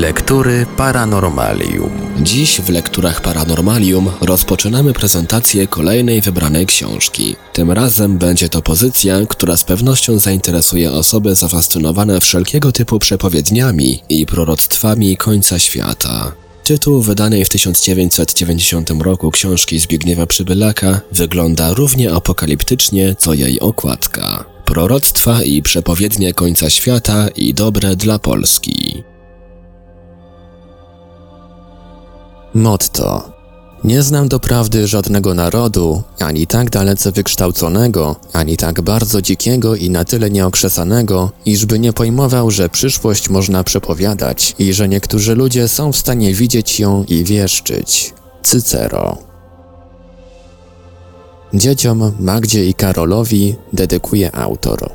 Lektury Paranormalium. Dziś w lekturach Paranormalium rozpoczynamy prezentację kolejnej wybranej książki. Tym razem będzie to pozycja, która z pewnością zainteresuje osoby zafascynowane wszelkiego typu przepowiedniami i proroctwami końca świata. Tytuł wydanej w 1990 roku książki Zbigniewa Przybylaka wygląda równie apokaliptycznie co jej okładka. Proroctwa i przepowiednie końca świata i dobre dla Polski. Motto. Nie znam doprawdy żadnego narodu, ani tak dalece wykształconego, ani tak bardzo dzikiego i na tyle nieokrzesanego, iżby nie pojmował, że przyszłość można przepowiadać i że niektórzy ludzie są w stanie widzieć ją i wieszczyć. Cycero. Dzieciom Magdzie i Karolowi dedykuje autor.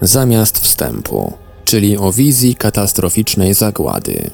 Zamiast wstępu czyli o wizji katastroficznej zagłady.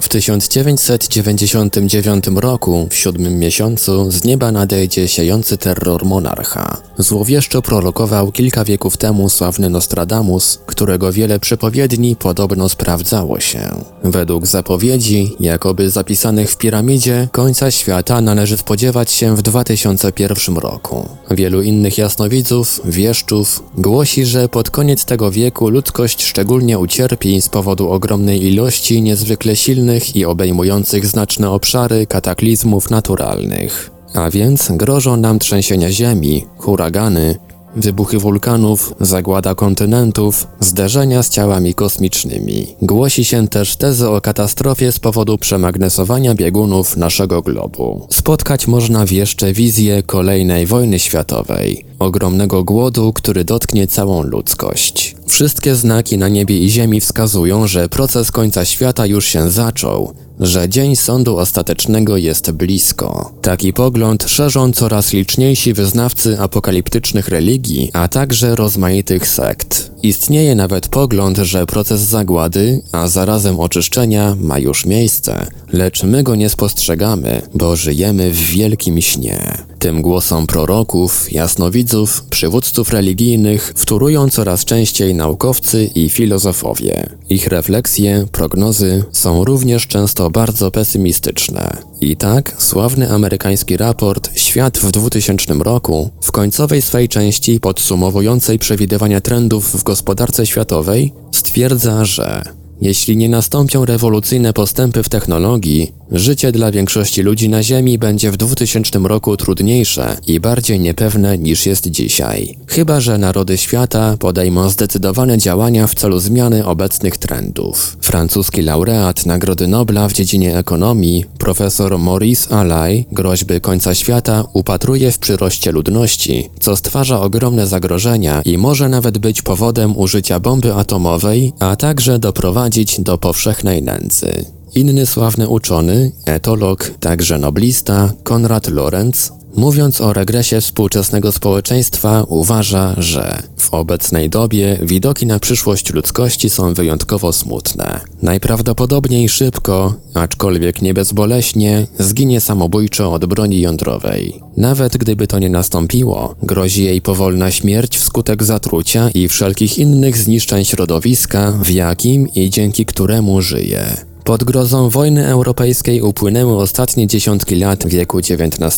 W 1999 roku, w siódmym miesiącu, z nieba nadejdzie siejący terror monarcha. Złowieszczo prorokował kilka wieków temu sławny Nostradamus, którego wiele przepowiedni podobno sprawdzało się. Według zapowiedzi, jakoby zapisanych w piramidzie, końca świata należy spodziewać się w 2001 roku. Wielu innych jasnowidzów, wieszczów, głosi, że pod koniec tego wieku ludzkość szczególnie ucierpi z powodu ogromnej ilości niezwykle silnych silnych i obejmujących znaczne obszary kataklizmów naturalnych. A więc grożą nam trzęsienia ziemi, huragany, wybuchy wulkanów, zagłada kontynentów, zderzenia z ciałami kosmicznymi. Głosi się też tezy o katastrofie z powodu przemagnesowania biegunów naszego globu. Spotkać można w jeszcze wizję kolejnej wojny światowej, ogromnego głodu, który dotknie całą ludzkość. Wszystkie znaki na niebie i ziemi wskazują, że proces końca świata już się zaczął, że dzień sądu ostatecznego jest blisko. Taki pogląd szerzą coraz liczniejsi wyznawcy apokaliptycznych religii, a także rozmaitych sekt. Istnieje nawet pogląd, że proces zagłady, a zarazem oczyszczenia ma już miejsce, lecz my go nie spostrzegamy, bo żyjemy w wielkim śnie. Tym głosom proroków, jasnowidzów, przywódców religijnych wtórują coraz częściej naukowcy i filozofowie. Ich refleksje, prognozy są również często bardzo pesymistyczne. I tak sławny amerykański raport Świat w 2000 roku w końcowej swej części podsumowującej przewidywania trendów w gospodarce światowej stwierdza, że jeśli nie nastąpią rewolucyjne postępy w technologii, życie dla większości ludzi na Ziemi będzie w 2000 roku trudniejsze i bardziej niepewne niż jest dzisiaj. Chyba, że narody świata podejmą zdecydowane działania w celu zmiany obecnych trendów. Francuski laureat Nagrody Nobla w dziedzinie ekonomii, profesor Maurice Allais, groźby końca świata upatruje w przyroście ludności, co stwarza ogromne zagrożenia i może nawet być powodem użycia bomby atomowej, a także doprowadzić doprowadzić do powszechnej nędzy. Inny sławny uczony, etolog, także noblista, Konrad Lorenz, mówiąc o regresie współczesnego społeczeństwa, uważa, że w obecnej dobie widoki na przyszłość ludzkości są wyjątkowo smutne. Najprawdopodobniej szybko, aczkolwiek nie bezboleśnie, zginie samobójczo od broni jądrowej. Nawet gdyby to nie nastąpiło, grozi jej powolna śmierć wskutek zatrucia i wszelkich innych zniszczeń środowiska, w jakim i dzięki któremu żyje. Pod grozą wojny europejskiej upłynęły ostatnie dziesiątki lat wieku XIX.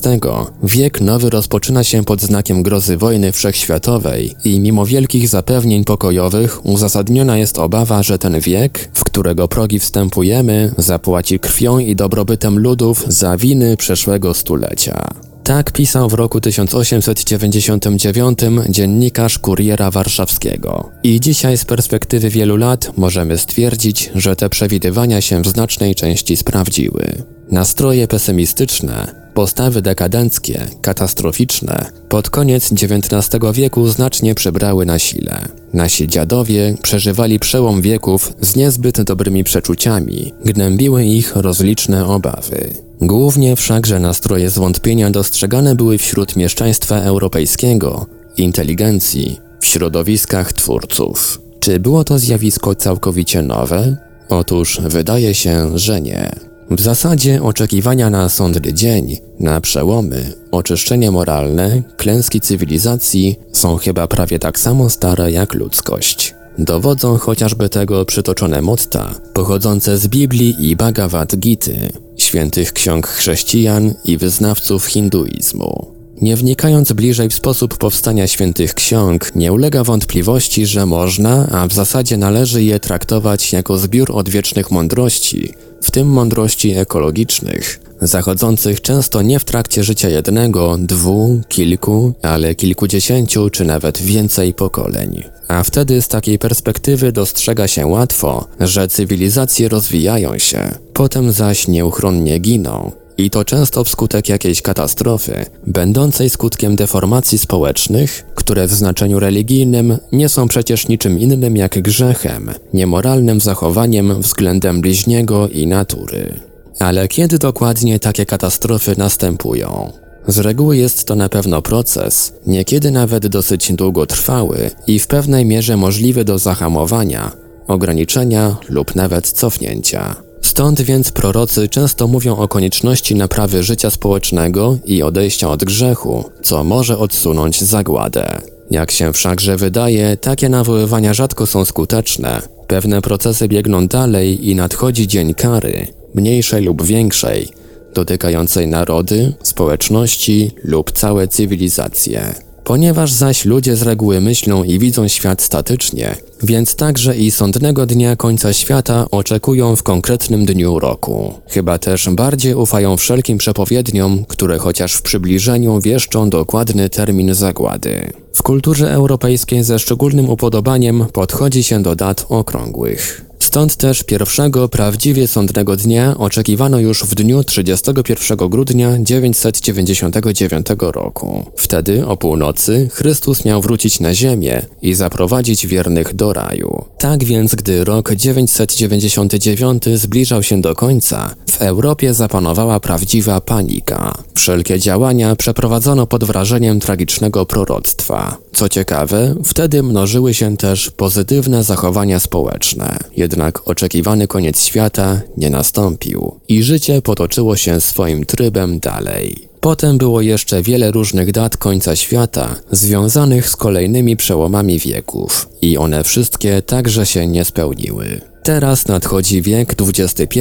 Wiek nowy rozpoczyna się pod znakiem grozy wojny wszechświatowej i mimo wielkich zapewnień pokojowych uzasadniona jest obawa, że ten wiek, w którego progi wstępujemy, zapłaci krwią i dobrobytem ludów za winy przeszłego stulecia. Tak pisał w roku 1899 dziennikarz Kuriera Warszawskiego. I dzisiaj z perspektywy wielu lat możemy stwierdzić, że te przewidywania się w znacznej części sprawdziły. Nastroje pesymistyczne, postawy dekadenckie, katastroficzne pod koniec XIX wieku znacznie przybrały na sile. Nasi dziadowie przeżywali przełom wieków z niezbyt dobrymi przeczuciami, gnębiły ich rozliczne obawy. Głównie wszakże nastroje zwątpienia dostrzegane były wśród mieszczaństwa europejskiego, inteligencji, w środowiskach twórców. Czy było to zjawisko całkowicie nowe? Otóż wydaje się, że nie. W zasadzie oczekiwania na sądny dzień, na przełomy, oczyszczenie moralne, klęski cywilizacji są chyba prawie tak samo stare jak ludzkość. Dowodzą chociażby tego przytoczone motta pochodzące z Biblii i Bhagavad Gity, świętych ksiąg chrześcijan i wyznawców hinduizmu. Nie wnikając bliżej w sposób powstania świętych ksiąg, nie ulega wątpliwości, że można, a w zasadzie należy je traktować jako zbiór odwiecznych mądrości, w tym mądrości ekologicznych, zachodzących często nie w trakcie życia jednego, dwu, kilku, ale kilkudziesięciu czy nawet więcej pokoleń. A wtedy z takiej perspektywy dostrzega się łatwo, że cywilizacje rozwijają się, potem zaś nieuchronnie giną, i to często wskutek jakiejś katastrofy, będącej skutkiem deformacji społecznych, które w znaczeniu religijnym nie są przecież niczym innym jak grzechem, niemoralnym zachowaniem względem bliźniego i natury. Ale kiedy dokładnie takie katastrofy następują? Z reguły jest to na pewno proces, niekiedy nawet dosyć długotrwały i w pewnej mierze możliwy do zahamowania, ograniczenia lub nawet cofnięcia. Stąd więc prorocy często mówią o konieczności naprawy życia społecznego i odejścia od grzechu, co może odsunąć zagładę. Jak się wszakże wydaje, takie nawoływania rzadko są skuteczne. Pewne procesy biegną dalej i nadchodzi dzień kary, mniejszej lub większej, dotykającej narody, społeczności lub całe cywilizacje. Ponieważ zaś ludzie z reguły myślą i widzą świat statycznie, więc także i sądnego dnia końca świata oczekują w konkretnym dniu roku. Chyba też bardziej ufają wszelkim przepowiedniom, które chociaż w przybliżeniu wieszczą dokładny termin zagłady. W kulturze europejskiej ze szczególnym upodobaniem podchodzi się do dat okrągłych. Stąd też pierwszego prawdziwie sądnego dnia oczekiwano już w dniu 31 grudnia 999 roku. Wtedy o północy Chrystus miał wrócić na ziemię i zaprowadzić wiernych do raju. Tak więc, gdy rok 999 zbliżał się do końca, w Europie zapanowała prawdziwa panika. Wszelkie działania przeprowadzono pod wrażeniem tragicznego proroctwa. Co ciekawe, wtedy mnożyły się też pozytywne zachowania społeczne. Jednak oczekiwany koniec świata nie nastąpił i życie potoczyło się swoim trybem dalej. Potem było jeszcze wiele różnych dat końca świata, związanych z kolejnymi przełomami wieków, i one wszystkie także się nie spełniły. Teraz nadchodzi wiek XXI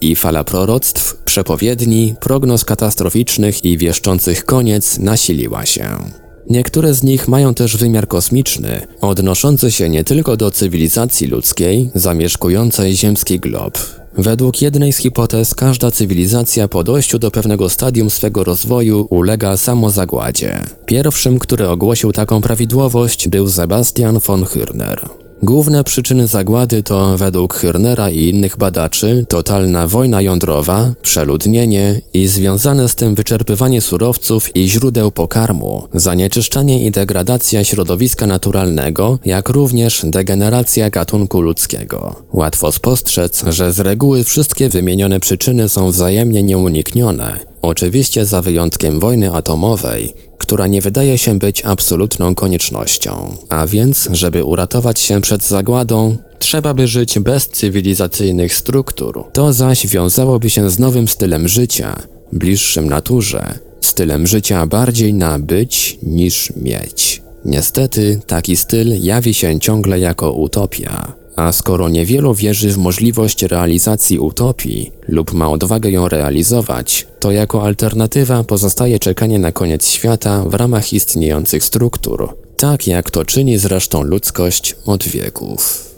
i fala proroctw, przepowiedni, prognoz katastroficznych i wieszczących koniec nasiliła się. Niektóre z nich mają też wymiar kosmiczny, odnoszący się nie tylko do cywilizacji ludzkiej zamieszkującej ziemski glob. Według jednej z hipotez każda cywilizacja po dojściu do pewnego stadium swego rozwoju ulega samozagładzie. Pierwszym, który ogłosił taką prawidłowość był Sebastian von Hürner. Główne przyczyny zagłady to, według Hürnera i innych badaczy, totalna wojna jądrowa, przeludnienie i związane z tym wyczerpywanie surowców i źródeł pokarmu, zanieczyszczenie i degradacja środowiska naturalnego, jak również degeneracja gatunku ludzkiego. Łatwo spostrzec, że z reguły wszystkie wymienione przyczyny są wzajemnie nieuniknione, oczywiście za wyjątkiem wojny atomowej, która nie wydaje się być absolutną koniecznością. A więc, żeby uratować się przed zagładą, trzeba by żyć bez cywilizacyjnych struktur. To zaś wiązałoby się z nowym stylem życia, bliższym naturze, stylem życia bardziej na być niż mieć. Niestety, taki styl jawi się ciągle jako utopia. A skoro niewielu wierzy w możliwość realizacji utopii lub ma odwagę ją realizować, to jako alternatywa pozostaje czekanie na koniec świata w ramach istniejących struktur, tak jak to czyni zresztą ludzkość od wieków.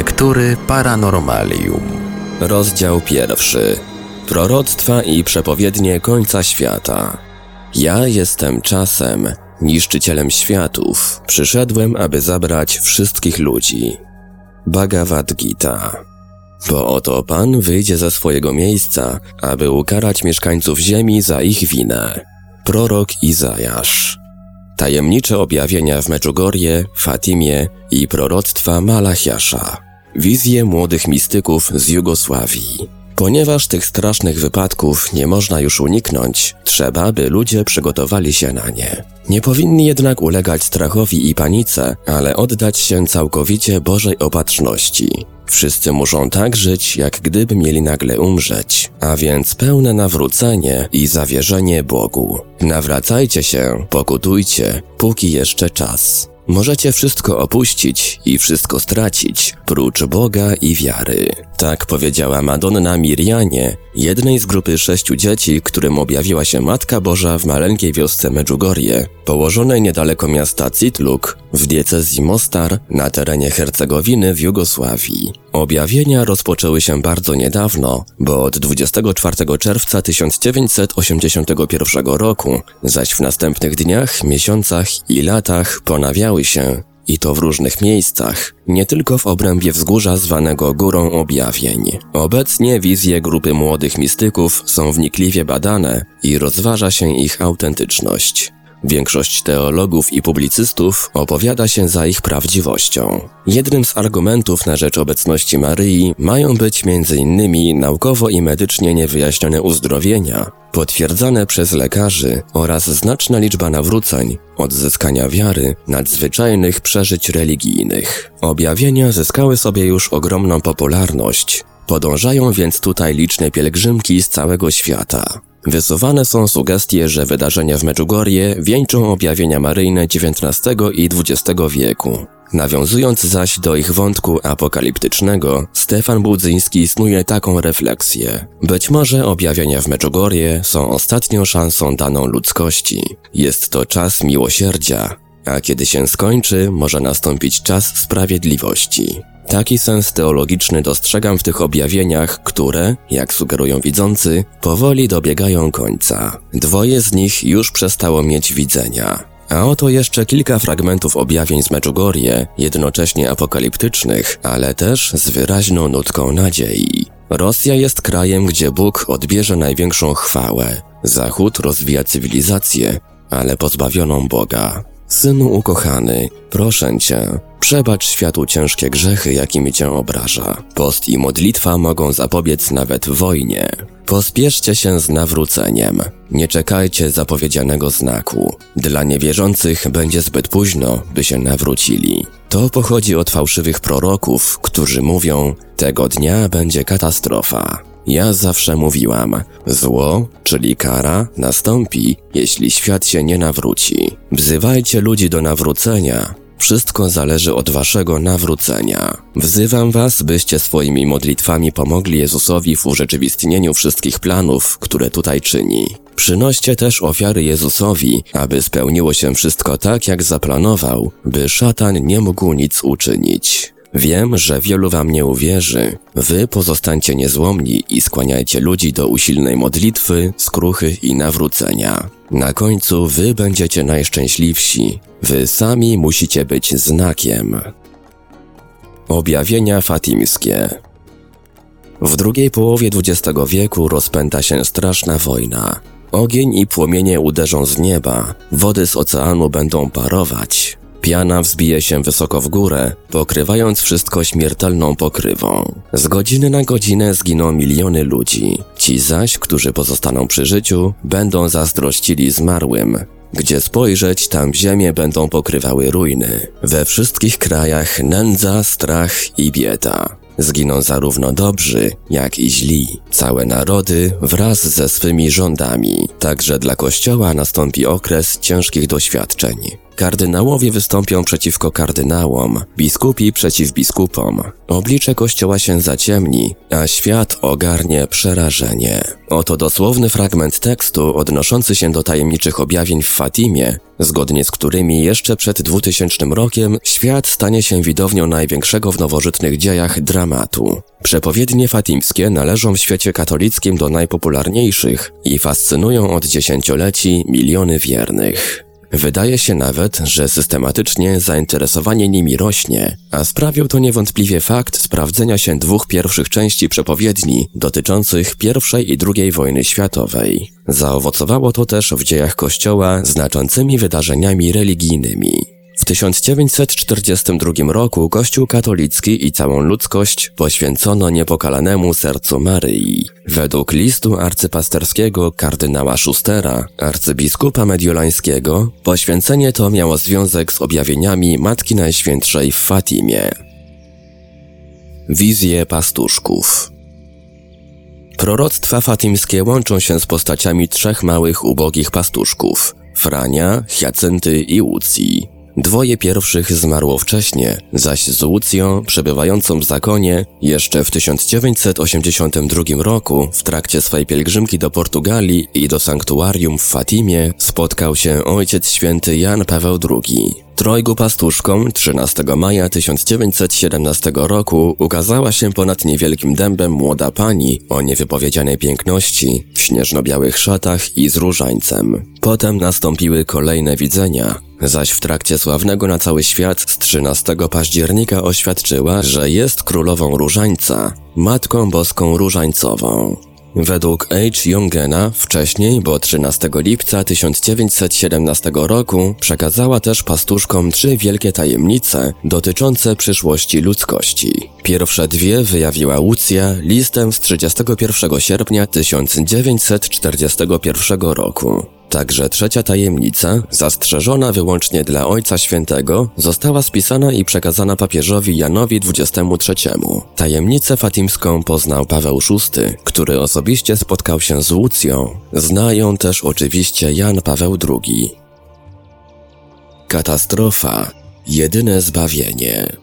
Lektury Paranormalium. Rozdział pierwszy. Proroctwa i przepowiednie końca świata. Ja jestem czasem, niszczycielem światów. Przyszedłem, aby zabrać wszystkich ludzi. Bhagavad Gita. Bo oto Pan wyjdzie ze swojego miejsca, aby ukarać mieszkańców ziemi za ich winę. Prorok Izajasz. Tajemnicze objawienia w Meczugorje, Fatimie i proroctwa Malachiasza. Wizje młodych mistyków z Jugosławii. Ponieważ tych strasznych wypadków nie można już uniknąć, trzeba, by ludzie przygotowali się na nie. Nie powinni jednak ulegać strachowi i panice, ale oddać się całkowicie Bożej opatrzności. Wszyscy muszą tak żyć, jak gdyby mieli nagle umrzeć, a więc pełne nawrócenie i zawierzenie Bogu. Nawracajcie się, pokutujcie, póki jeszcze czas. Możecie wszystko opuścić i wszystko stracić, prócz Boga i wiary. Tak powiedziała Madonna Mirianie, jednej z grupy sześciu dzieci, którym objawiła się Matka Boża w maleńkiej wiosce Medjugorje, położonej niedaleko miasta Citluk, w diecezji Mostar, na terenie Hercegowiny w Jugosławii. Objawienia rozpoczęły się bardzo niedawno, bo od 24 czerwca 1981 roku, zaś w następnych dniach, miesiącach i latach ponawiały się i to w różnych miejscach, nie tylko w obrębie wzgórza zwanego Górą Objawień. Obecnie wizje grupy młodych mistyków są wnikliwie badane i rozważa się ich autentyczność. Większość teologów i publicystów opowiada się za ich prawdziwością. Jednym z argumentów na rzecz obecności Maryi mają być m.in. naukowo i medycznie niewyjaśnione uzdrowienia, potwierdzane przez lekarzy oraz znaczna liczba nawróceń, odzyskania wiary, nadzwyczajnych przeżyć religijnych. Objawienia zyskały sobie już ogromną popularność, podążają więc tutaj liczne pielgrzymki z całego świata. Wysuwane są sugestie, że wydarzenia w Medjugorje wieńczą objawienia maryjne XIX i XX wieku. Nawiązując zaś do ich wątku apokaliptycznego, Stefan Budzyński snuje taką refleksję. Być może objawienia w Medjugorje są ostatnią szansą daną ludzkości. Jest to czas miłosierdzia, a kiedy się skończy, może nastąpić czas sprawiedliwości. Taki sens teologiczny dostrzegam w tych objawieniach, które, jak sugerują widzący, powoli dobiegają końca. Dwoje z nich już przestało mieć widzenia. A oto jeszcze kilka fragmentów objawień z Medjugorje, jednocześnie apokaliptycznych, ale też z wyraźną nutką nadziei. Rosja jest krajem, gdzie Bóg odbierze największą chwałę. Zachód rozwija cywilizację, ale pozbawioną Boga. Synu ukochany, proszę cię, przebacz światu ciężkie grzechy, jakimi cię obraża. Post i modlitwa mogą zapobiec nawet wojnie. Pospieszcie się z nawróceniem. Nie czekajcie zapowiedzianego znaku. Dla niewierzących będzie zbyt późno, by się nawrócili. To pochodzi od fałszywych proroków, którzy mówią: Tego dnia będzie katastrofa. Ja zawsze mówiłam, zło, czyli kara, nastąpi, jeśli świat się nie nawróci. Wzywajcie ludzi do nawrócenia. Wszystko zależy od waszego nawrócenia. Wzywam was, byście swoimi modlitwami pomogli Jezusowi w urzeczywistnieniu wszystkich planów, które tutaj czyni. Przynoście też ofiary Jezusowi, aby spełniło się wszystko tak, jak zaplanował, by szatan nie mógł nic uczynić. Wiem, że wielu wam nie uwierzy. Wy pozostańcie niezłomni i skłaniajcie ludzi do usilnej modlitwy, skruchy i nawrócenia. Na końcu wy będziecie najszczęśliwsi. Wy sami musicie być znakiem. Objawienia fatimskie W drugiej połowie XX wieku rozpęta się straszna wojna. Ogień i płomienie uderzą z nieba, wody z oceanu będą parować, Piana wzbije się wysoko w górę, pokrywając wszystko śmiertelną pokrywą. Z godziny na godzinę zginą miliony ludzi. Ci zaś, którzy pozostaną przy życiu, będą zazdrościli zmarłym. Gdzie spojrzeć, tam ziemię będą pokrywały ruiny. We wszystkich krajach nędza, strach i bieda. Zginą zarówno dobrzy, jak i źli. Całe narody wraz ze swymi rządami. Także dla Kościoła nastąpi okres ciężkich doświadczeń. Kardynałowie wystąpią przeciwko kardynałom, biskupi przeciw biskupom. Oblicze Kościoła się zaciemni, a świat ogarnie przerażenie. Oto dosłowny fragment tekstu odnoszący się do tajemniczych objawień w Fatimie, zgodnie z którymi jeszcze przed 2000 rokiem świat stanie się widownią największego w nowożytnych dziejach dramatu. Przepowiednie fatimskie należą w świecie katolickim do najpopularniejszych i fascynują od dziesięcioleci miliony wiernych. Wydaje się nawet, że systematycznie zainteresowanie nimi rośnie, a sprawił to niewątpliwie fakt sprawdzenia się dwóch pierwszych części przepowiedni dotyczących I i II wojny światowej. Zaowocowało to też w dziejach Kościoła znaczącymi wydarzeniami religijnymi. W 1942 roku Kościół katolicki i całą ludzkość poświęcono niepokalanemu sercu Maryi. Według listu arcypasterskiego kardynała Schustera, arcybiskupa mediolańskiego, poświęcenie to miało związek z objawieniami Matki Najświętszej w Fatimie. Wizje pastuszków Proroctwa fatimskie łączą się z postaciami trzech małych ubogich pastuszków Frania, Hiacynty i Łucji. Dwoje pierwszych zmarło wcześnie, zaś z Łucją, przebywającą w zakonie, jeszcze w 1982 roku, w trakcie swej pielgrzymki do Portugalii i do sanktuarium w Fatimie, spotkał się Ojciec Święty Jan Paweł II. Trojgu pastuszkom 13 maja 1917 roku ukazała się ponad niewielkim dębem młoda pani o niewypowiedzianej piękności, w śnieżno-białych szatach i z różańcem. Potem nastąpiły kolejne widzenia, zaś w trakcie sławnego na cały świat z 13 października oświadczyła, że jest królową różańca, matką boską różańcową. Według H. Jungena wcześniej, bo 13 lipca 1917 roku, przekazała też pastuszkom trzy wielkie tajemnice dotyczące przyszłości ludzkości. Pierwsze dwie wyjawiła Łucja listem z 31 sierpnia 1941 roku. Także trzecia tajemnica, zastrzeżona wyłącznie dla Ojca Świętego, została spisana i przekazana papieżowi Janowi XXIII. Tajemnicę fatimską poznał Paweł VI, który osobiście spotkał się z Łucją. Zna ją też oczywiście Jan Paweł II. Katastrofa. Jedyne zbawienie.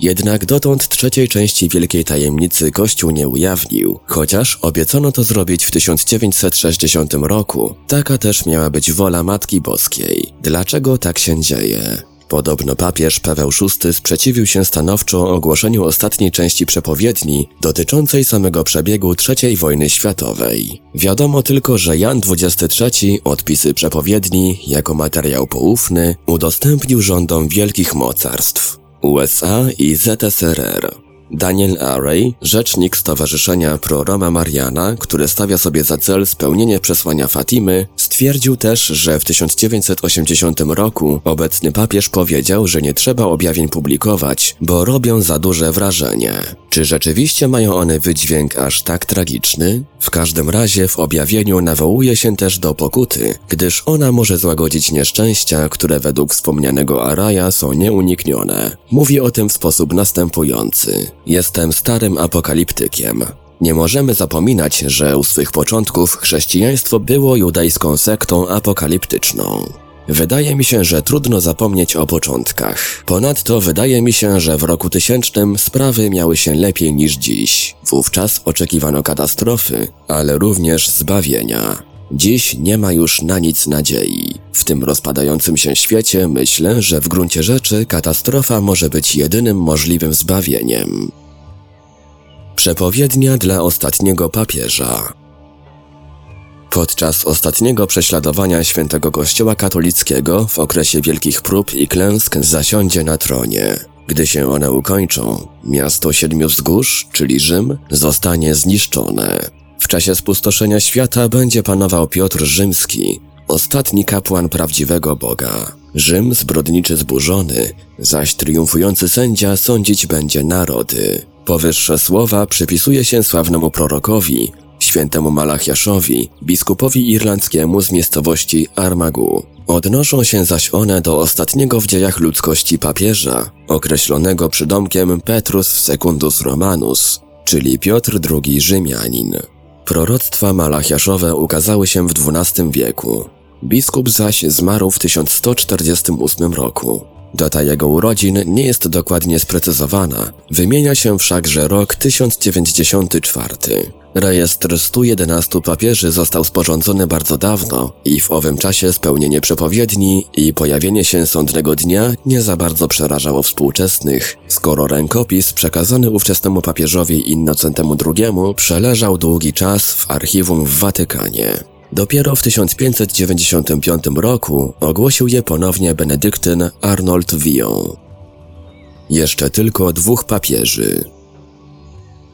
Jednak dotąd trzeciej części Wielkiej Tajemnicy Kościół nie ujawnił, chociaż obiecano to zrobić w 1960 roku. Taka też miała być wola Matki Boskiej. Dlaczego tak się dzieje? Podobno papież Paweł VI sprzeciwił się stanowczo ogłoszeniu ostatniej części przepowiedni dotyczącej samego przebiegu III wojny światowej. Wiadomo tylko, że Jan XXIII odpisy przepowiedni jako materiał poufny udostępnił rządom wielkich mocarstw. وسعى إذا تسرر Daniel Array, rzecznik Stowarzyszenia Pro-Roma Mariana, które stawia sobie za cel spełnienie przesłania Fatimy, stwierdził też, że w 1980 roku obecny papież powiedział, że nie trzeba objawień publikować, bo robią za duże wrażenie. Czy rzeczywiście mają one wydźwięk aż tak tragiczny? W każdym razie w objawieniu nawołuje się też do pokuty, gdyż ona może złagodzić nieszczęścia, które według wspomnianego Araja są nieuniknione. Mówi o tym w sposób następujący. Jestem starym apokaliptykiem. Nie możemy zapominać, że u swych początków chrześcijaństwo było judajską sektą apokaliptyczną. Wydaje mi się, że trudno zapomnieć o początkach. Ponadto wydaje mi się, że w roku tysięcznym sprawy miały się lepiej niż dziś. Wówczas oczekiwano katastrofy, ale również zbawienia. Dziś nie ma już na nic nadziei. W tym rozpadającym się świecie myślę, że w gruncie rzeczy katastrofa może być jedynym możliwym zbawieniem. Przepowiednia dla ostatniego papieża. Podczas ostatniego prześladowania świętego Kościoła katolickiego w okresie wielkich prób i klęsk zasiądzie na tronie. Gdy się one ukończą, miasto siedmiu wzgórz, czyli Rzym, zostanie zniszczone. Czasie spustoszenia świata będzie panował Piotr Rzymski, ostatni kapłan prawdziwego Boga. Rzym zbrodniczy zburzony, zaś triumfujący sędzia sądzić będzie narody. Powyższe słowa przypisuje się sławnemu prorokowi, świętemu Malachiaszowi, biskupowi irlandzkiemu z miejscowości Armagu. Odnoszą się zaś one do ostatniego w dziejach ludzkości papieża, określonego przydomkiem Petrus Secundus Romanus, czyli Piotr II Rzymianin. Proroctwa Malachiaszowe ukazały się w XII wieku. Biskup zaś zmarł w 1148 roku. Data jego urodzin nie jest dokładnie sprecyzowana, wymienia się wszakże rok 1094. Rejestr 111 papieży został sporządzony bardzo dawno i w owym czasie spełnienie przepowiedni i pojawienie się sądnego dnia nie za bardzo przerażało współczesnych, skoro rękopis przekazany ówczesnemu papieżowi Innocentemu II przeleżał długi czas w archiwum w Watykanie. Dopiero w 1595 roku ogłosił je ponownie benedyktyn Arnold Villon. Jeszcze tylko dwóch papieży.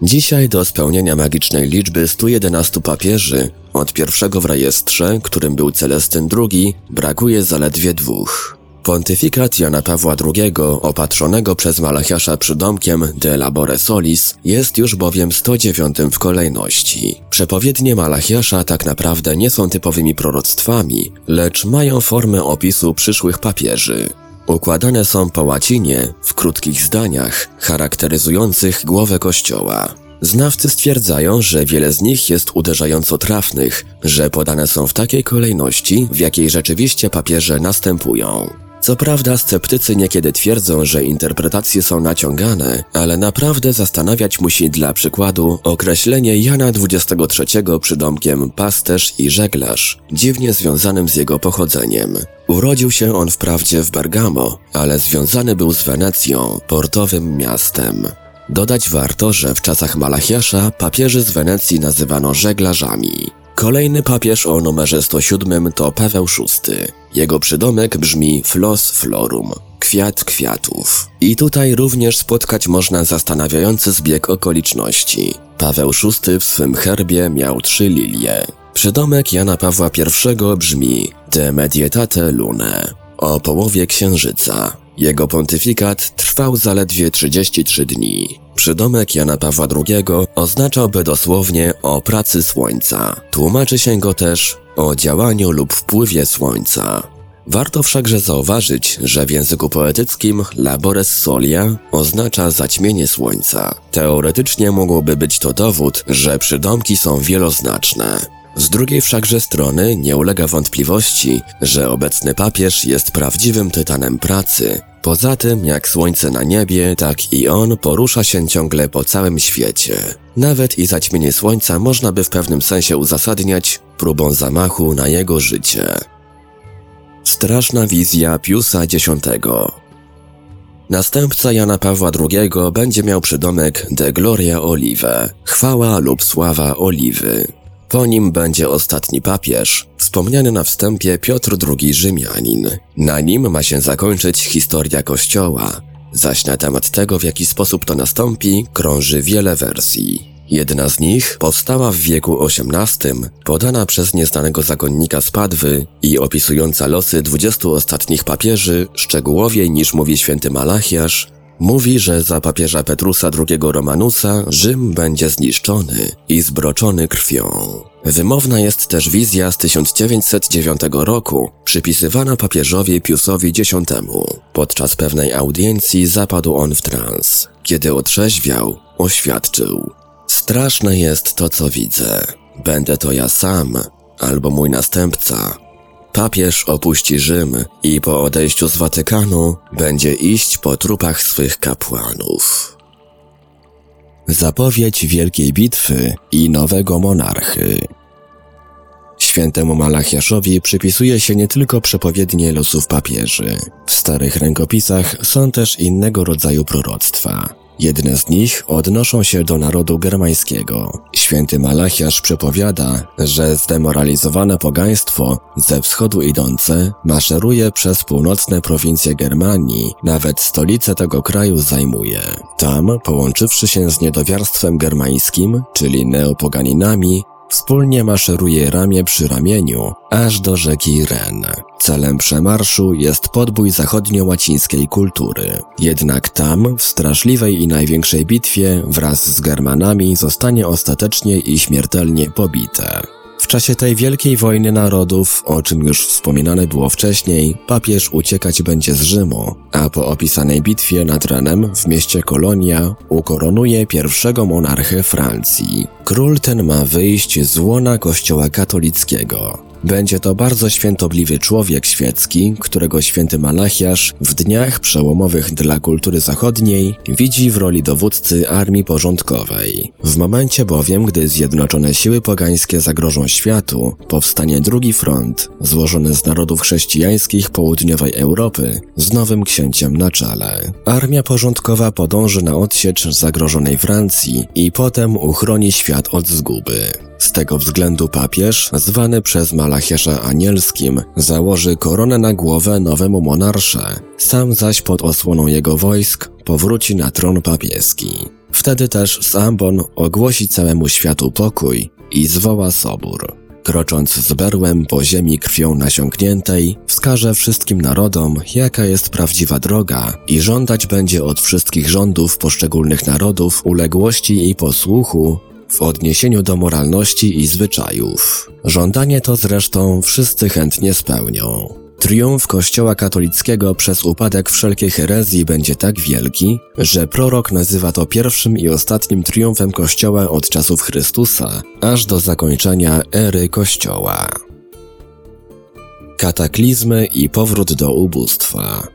Dzisiaj do spełnienia magicznej liczby 111 papieży, od pierwszego w rejestrze, którym był Celestyn II, brakuje zaledwie dwóch. Pontyfikat Jana Pawła II, opatrzonego przez Malachiasza przydomkiem De Labore Solis, jest już bowiem 109 w kolejności. Przepowiednie Malachiasza tak naprawdę nie są typowymi proroctwami, lecz mają formę opisu przyszłych papieży. Układane są po łacinie, w krótkich zdaniach, charakteryzujących głowę kościoła. Znawcy stwierdzają, że wiele z nich jest uderzająco trafnych, że podane są w takiej kolejności, w jakiej rzeczywiście papieże następują. Co prawda sceptycy niekiedy twierdzą, że interpretacje są naciągane, ale naprawdę zastanawiać musi dla przykładu określenie Jana XXIII przydomkiem pasterz i żeglarz, dziwnie związanym z jego pochodzeniem. Urodził się on wprawdzie w Bergamo, ale związany był z Wenecją, portowym miastem. Dodać warto, że w czasach Malachiasza papieży z Wenecji nazywano żeglarzami. Kolejny papież o numerze 107 to Paweł VI. Jego przydomek brzmi Flos Florum, kwiat kwiatów. I tutaj również spotkać można zastanawiający zbieg okoliczności. Paweł VI w swym herbie miał trzy lilie. Przydomek Jana Pawła I brzmi De Medietate Lune, o połowie księżyca. Jego pontyfikat trwał zaledwie 33 dni. Przydomek Jana Pawła II oznaczałby dosłownie o pracy słońca. Tłumaczy się go też o działaniu lub wpływie słońca. Warto wszakże zauważyć, że w języku poetyckim labores solia oznacza zaćmienie słońca. Teoretycznie mógłby być to dowód, że przydomki są wieloznaczne. Z drugiej wszakże strony nie ulega wątpliwości, że obecny papież jest prawdziwym tytanem pracy. Poza tym, jak słońce na niebie, tak i on porusza się ciągle po całym świecie. Nawet i zaćmienie słońca można by w pewnym sensie uzasadniać próbą zamachu na jego życie. Straszna wizja Piusa X. Następca Jana Pawła II będzie miał przydomek De Gloria Olive, chwała lub sława Oliwy. Po nim będzie ostatni papież, wspomniany na wstępie Piotr II Rzymianin. Na nim ma się zakończyć historia Kościoła, zaś na temat tego, w jaki sposób to nastąpi, krąży wiele wersji. Jedna z nich powstała w wieku XVIII, podana przez nieznanego zakonnika z Padwy i opisująca losy dwudziestu ostatnich papieży szczegółowiej niż mówi święty Malachiasz, Mówi, że za papieża Petrusa II Romanusa Rzym będzie zniszczony i zbroczony krwią. Wymowna jest też wizja z 1909 roku, przypisywana papieżowi Piusowi X. Podczas pewnej audiencji zapadł on w trans. Kiedy otrzeźwiał, oświadczył: Straszne jest to, co widzę. Będę to ja sam, albo mój następca, Papież opuści Rzym i po odejściu z Watykanu będzie iść po trupach swych kapłanów. Zapowiedź Wielkiej Bitwy i nowego monarchy. Świętemu Malachiaszowi przypisuje się nie tylko przepowiednie losów papieży. W starych rękopisach są też innego rodzaju proroctwa. Jedne z nich odnoszą się do narodu germańskiego. Święty Malachiasz przepowiada, że zdemoralizowane pogaństwo ze wschodu idące maszeruje przez północne prowincje Germanii, nawet stolicę tego kraju zajmuje. Tam, połączywszy się z niedowiarstwem germańskim, czyli neopoganinami, Wspólnie maszeruje ramię przy ramieniu, aż do rzeki Ren. Celem przemarszu jest podbój zachodnio-łacińskiej kultury. Jednak tam, w straszliwej i największej bitwie, wraz z Germanami zostanie ostatecznie i śmiertelnie pobite. W czasie tej wielkiej wojny narodów, o czym już wspominane było wcześniej, papież uciekać będzie z Rzymu, a po opisanej bitwie nad Renem w mieście Kolonia ukoronuje pierwszego monarchę Francji. Król ten ma wyjść z łona kościoła katolickiego. Będzie to bardzo świętobliwy człowiek świecki, którego święty Malachiasz w dniach przełomowych dla kultury zachodniej widzi w roli dowódcy armii porządkowej. W momencie bowiem, gdy zjednoczone siły pogańskie zagrożą światu, powstanie drugi front, złożony z narodów chrześcijańskich południowej Europy, z nowym księciem na czele. Armia porządkowa podąży na odsiecz zagrożonej Francji i potem uchroni świat od zguby. Z tego względu papież, zwany przez Malachiasza anielskim, założy koronę na głowę nowemu monarsze, sam zaś pod osłoną jego wojsk powróci na tron papieski. Wtedy też Sambon ogłosi całemu światu pokój i zwoła sobór. krocząc z berłem po ziemi krwią nasiąkniętej, wskaże wszystkim narodom, jaka jest prawdziwa droga i żądać będzie od wszystkich rządów poszczególnych narodów uległości i posłuchu w odniesieniu do moralności i zwyczajów. Żądanie to zresztą wszyscy chętnie spełnią. Triumf Kościoła katolickiego przez upadek wszelkiej herezji będzie tak wielki, że prorok nazywa to pierwszym i ostatnim triumfem Kościoła od czasów Chrystusa, aż do zakończenia ery Kościoła. Kataklizmy i powrót do ubóstwa.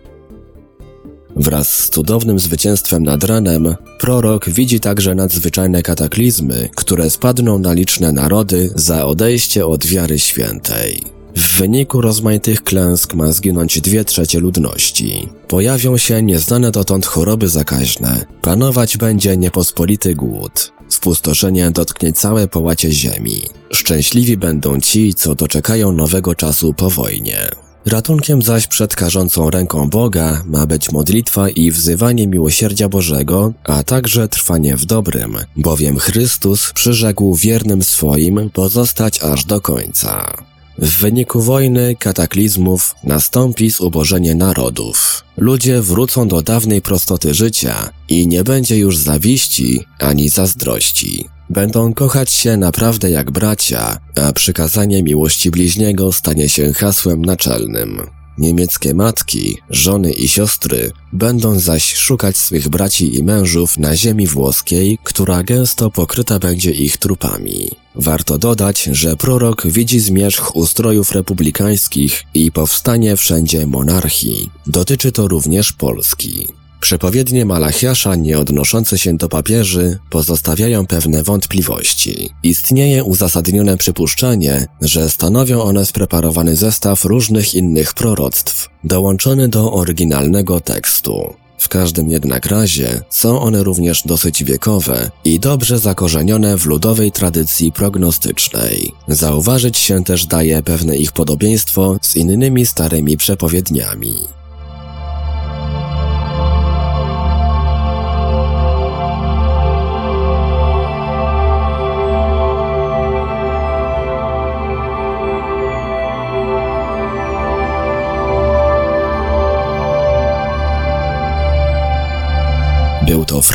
Wraz z cudownym zwycięstwem nad ranem, prorok widzi także nadzwyczajne kataklizmy, które spadną na liczne narody za odejście od wiary świętej. W wyniku rozmaitych klęsk ma zginąć dwie trzecie ludności. Pojawią się nieznane dotąd choroby zakaźne. Panować będzie niepospolity głód. Spustoszenie dotknie całe połacie ziemi. Szczęśliwi będą ci, co doczekają nowego czasu po wojnie. Ratunkiem zaś przed karzącą ręką Boga ma być modlitwa i wzywanie miłosierdzia Bożego, a także trwanie w dobrym, bowiem Chrystus przyrzekł wiernym swoim pozostać aż do końca. W wyniku wojny, kataklizmów nastąpi zubożenie narodów. Ludzie wrócą do dawnej prostoty życia i nie będzie już zawiści ani zazdrości. Będą kochać się naprawdę jak bracia, a przykazanie miłości bliźniego stanie się hasłem naczelnym. Niemieckie matki, żony i siostry będą zaś szukać swych braci i mężów na ziemi włoskiej, która gęsto pokryta będzie ich trupami. Warto dodać, że prorok widzi zmierzch ustrojów republikańskich i powstanie wszędzie monarchii. Dotyczy to również Polski. Przepowiednie Malachiasza nie odnoszące się do papieży pozostawiają pewne wątpliwości. Istnieje uzasadnione przypuszczenie, że stanowią one spreparowany zestaw różnych innych proroctw, dołączony do oryginalnego tekstu. W każdym jednak razie są one również dosyć wiekowe i dobrze zakorzenione w ludowej tradycji prognostycznej. Zauważyć się też daje pewne ich podobieństwo z innymi starymi przepowiedniami.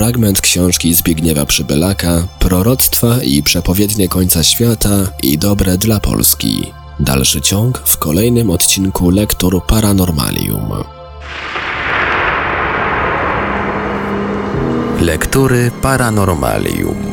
Fragment książki Zbigniewa Przybylaka Proroctwa i przepowiednie końca świata i dobre dla Polski. Dalszy ciąg w kolejnym odcinku Lektur Paranormalium. Lektury Paranormalium.